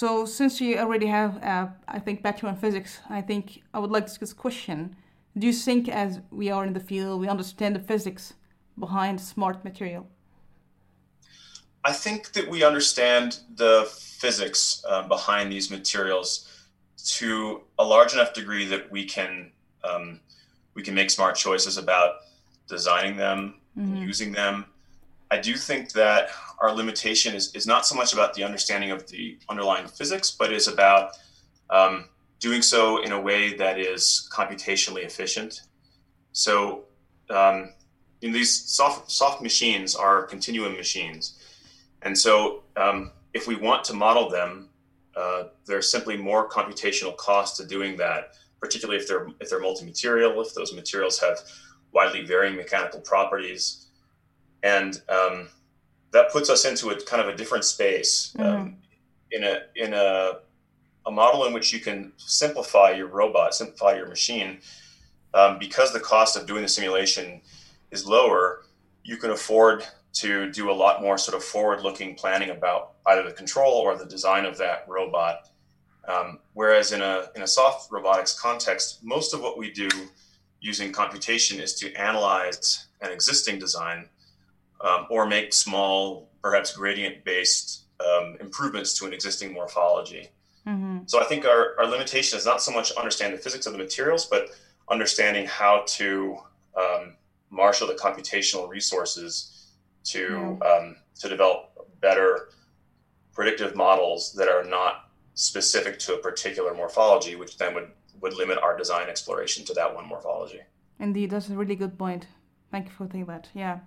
So since you already have, uh, I think, bachelor in physics, I think I would like to ask this question. Do you think as we are in the field, we understand the physics behind smart material? I think that we understand the physics uh, behind these materials to a large enough degree that we can um, we can make smart choices about designing them, mm-hmm. using them. I do think that our limitation is, is not so much about the understanding of the underlying physics, but is about um, doing so in a way that is computationally efficient. So, um, in these soft, soft machines are continuum machines. And so, um, if we want to model them, uh, there's simply more computational cost to doing that, particularly if they're if they're multi-material, if those materials have widely varying mechanical properties, and um, that puts us into a kind of a different space um, mm-hmm. in a in a a model in which you can simplify your robot, simplify your machine, um, because the cost of doing the simulation is lower. You can afford to do a lot more sort of forward-looking planning about either the control or the design of that robot. Um, whereas in a in a soft robotics context, most of what we do using computation is to analyze an existing design um, or make small, perhaps gradient-based um, improvements to an existing morphology. Mm-hmm. So I think our, our limitation is not so much understand the physics of the materials, but understanding how to um, marshal the computational resources to um, to develop better predictive models that are not specific to a particular morphology, which then would would limit our design exploration to that one morphology. Indeed, that's a really good point. Thank you for saying that. Yeah.